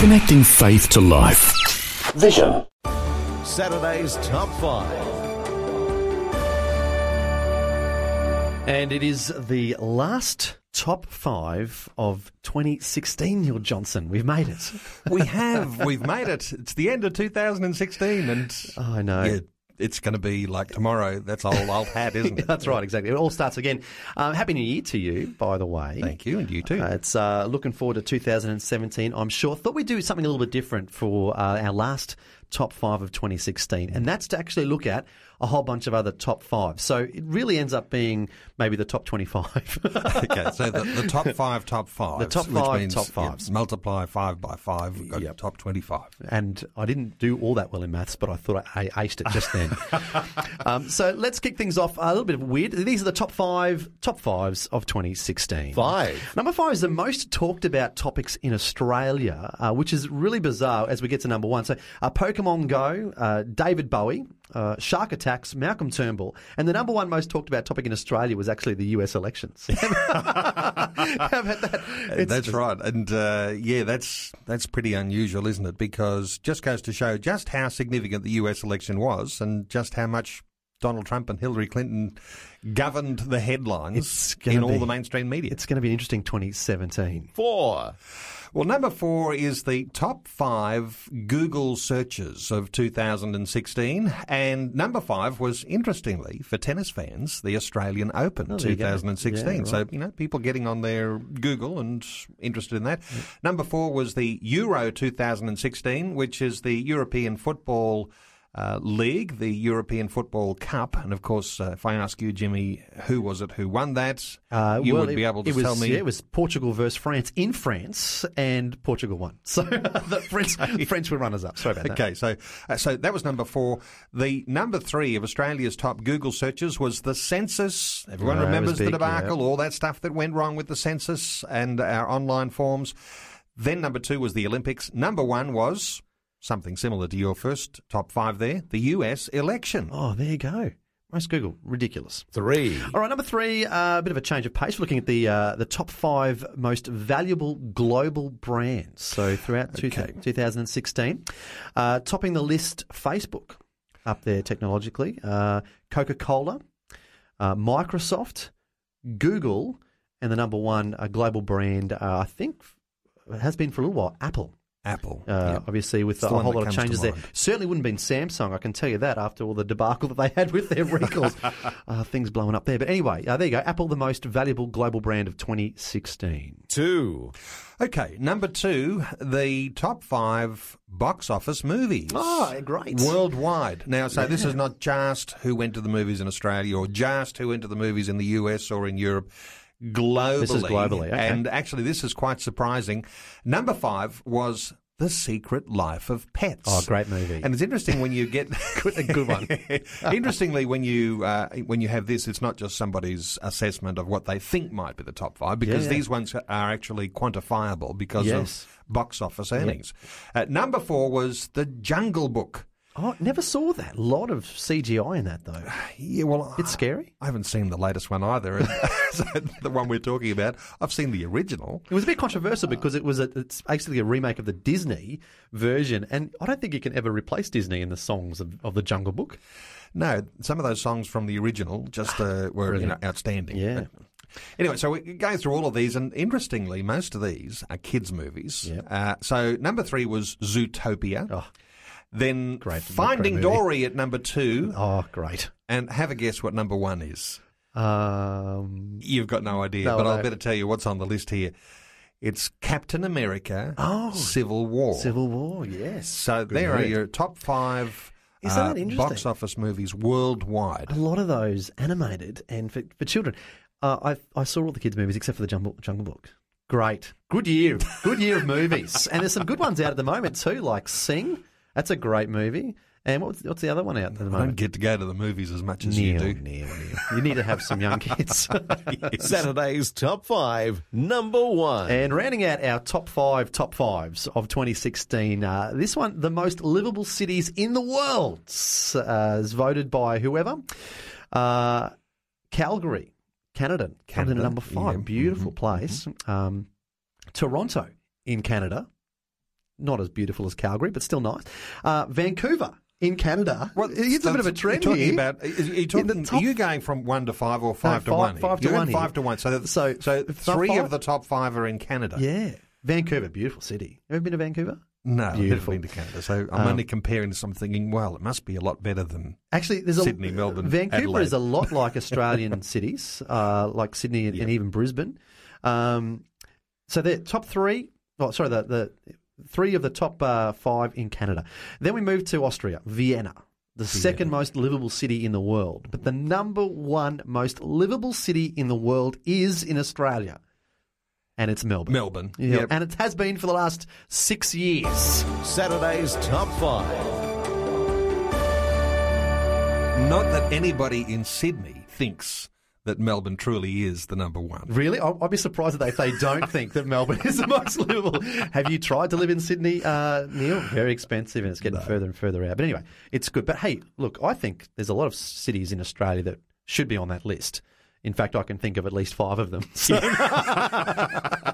Connecting faith to life. Vision. Saturday's Top 5. And it is the last top five of 2016, Neil Johnson. We've made it. We have. We've made it. It's the end of 2016, and I know. yeah, it's going to be like tomorrow. That's old old hat, isn't it? That's right, exactly. It all starts again. Um, Happy New Year to you, by the way. Thank you, and you too. Uh, it's uh, looking forward to 2017, I'm sure. Thought we'd do something a little bit different for uh, our last top five of 2016, and that's to actually look at a whole bunch of other top five. So it really ends up being maybe the top 25. okay, so the, the top five, top five. The top five, means, top yeah, multiply five by five. We've got Yep. top 25. and I didn't do all that well in maths, but I thought I aced it just then. um, so let's kick things off a little bit weird. These are the top five top fives of 2016. Five. Number five is the most talked about topics in Australia, uh, which is really bizarre as we get to number one. So, uh, Pokemon Go, uh, David Bowie, uh, shark attacks, Malcolm Turnbull, and the number one most talked about topic in Australia was actually the US elections. How about that? That's right, and uh, yeah, that's that's pretty unusual, isn't it? Because just goes to show just how significant the U.S. election was, and just how much Donald Trump and Hillary Clinton governed the headlines in all be- the mainstream media. It's going to be an interesting 2017. Four. Well, number four is the top five Google searches of 2016. And number five was, interestingly, for tennis fans, the Australian Open Oh, there you go. 2016. Yeah, So, you know, people getting on their Google and interested in that. Number four was the Euro 2016, which is the European Football uh, League, the European Football Cup. And of course, uh, if I ask you, Jimmy, who was it who won that? Uh, you well, would be able to was, tell me. Yeah, it was Portugal versus France in France, and Portugal won. So the French, French were runners up. Sorry about that. Okay, so uh, so that was number four. The number three of Australia's top Google searches was the census. Everyone Yeah, it was remembers the debacle, yeah. all that stuff that went wrong with the census and our online forms. Then number two was the Olympics. Number one was something similar to your first top five there, the US election. Oh, there you go. Most Google, ridiculous. Three. All right, number three, uh, a bit of a change of pace. We're looking at the uh, the top five most valuable global brands. So throughout two- 2016, uh, topping the list, Facebook up there technologically, uh, Coca Cola, uh, Microsoft, Google, and the number one uh, global brand, uh, I think, has been for a little while, Apple. Apple. Uh, Yep. Obviously, with It's a whole lot of changes there. Certainly wouldn't have been Samsung, I can tell you that, after all the debacle that they had with their recalls. uh, things blowing up there. But anyway, uh, there you go. Apple, the most valuable global brand of 2016. Two. Okay, number two, the top five box office movies. Oh, great. Worldwide. Now, so this is not just who went to the movies in Australia or just who went to the movies in the US or in Europe. Globally. This is globally, okay. And actually, this is quite surprising. Number five was The Secret Life of Pets. Oh, great movie. And it's interesting when you get Good- a good one. Interestingly, when you uh, when you have this, it's not just somebody's assessment of what they think might be the top five, because Yeah, yeah. these ones are actually quantifiable because Yes. of box office earnings. Uh, number four was The Jungle Book. Oh, never saw that. A lot of CGI in that, though. Yeah, well, it's scary. I haven't seen the latest one either. so the one we're talking about, I've seen the original. It was a bit controversial because it was a, it's basically a remake of the Disney version, and I don't think you can ever replace Disney in the songs of, of the Jungle Book. No, some of those songs from the original just uh, were you know, outstanding. Yeah. Anyway, so we're going through all of these, and interestingly, most of these are kids' movies. Yep. Uh, so number three was Zootopia. Oh. Then Great- Finding. Dory at number two, Oh, great. and have a guess what number one is. Um, You've got no idea, No, but I'll better tell you what's on the list here. It's Captain America: Oh. Civil War. Civil War, yes. So there are your top five uh, box office movies worldwide. a lot of those animated and for, for children. Uh, I I saw all the kids' movies except for the Jungle, Jungle Book. Great, good year, good year of movies, and there's some good ones out at the moment too, like Sing. That's a great movie. And what's what's the other one out at the moment? I don't get to go to the movies as much as you Neil, do. Neil, Neil. You need to have some young kids. Saturday's Top 5, number one. And rounding out our top five top fives of 2016, uh, this one, the most livable cities in the world, uh, is voted by whoever. Uh, Calgary, Canada, in Canada, number five. yeah. Beautiful Mhm, place. Um, Toronto in Canada. Not as beautiful as Calgary, but still nice. Uh, Vancouver in Canada. Well, it's a bit of a trend you're talking here. About, are you, talking, top- are you going from one to five or five to five- one? five to You're one. Five to one. So, that, So, so, three five- of the top five are in Canada. Yeah. Vancouver, beautiful city. Have you ever been to Vancouver? No, I've never Beautiful. been to Canada. So I'm Um, only comparing to something thinking, well, it must be a lot better than. Actually, there's a Sydney, Melbourne, Vancouver Adelaide. is a lot like Australian cities, uh, like Sydney and, and even Brisbane. Um, so the top three. Oh, sorry, the the three of the top uh, five in Canada. Then we move to Austria, Vienna, the second most livable city in the world. But the number one most livable city in the world is in Australia, and it's Melbourne. Melbourne. Yeah, Yep. and it has been for the last six years. Saturday's top five. Not that anybody in Sydney thinks that Melbourne truly is the number one. Really? I'll, I'll be surprised if they don't think that Melbourne is the most livable. Have you tried to live in Sydney, uh, Neil? Very expensive and it's getting further and further out. But anyway, it's good. But hey, look, I think there's a lot of cities in Australia that should be on that list. In fact, I can think of at least five of them. So,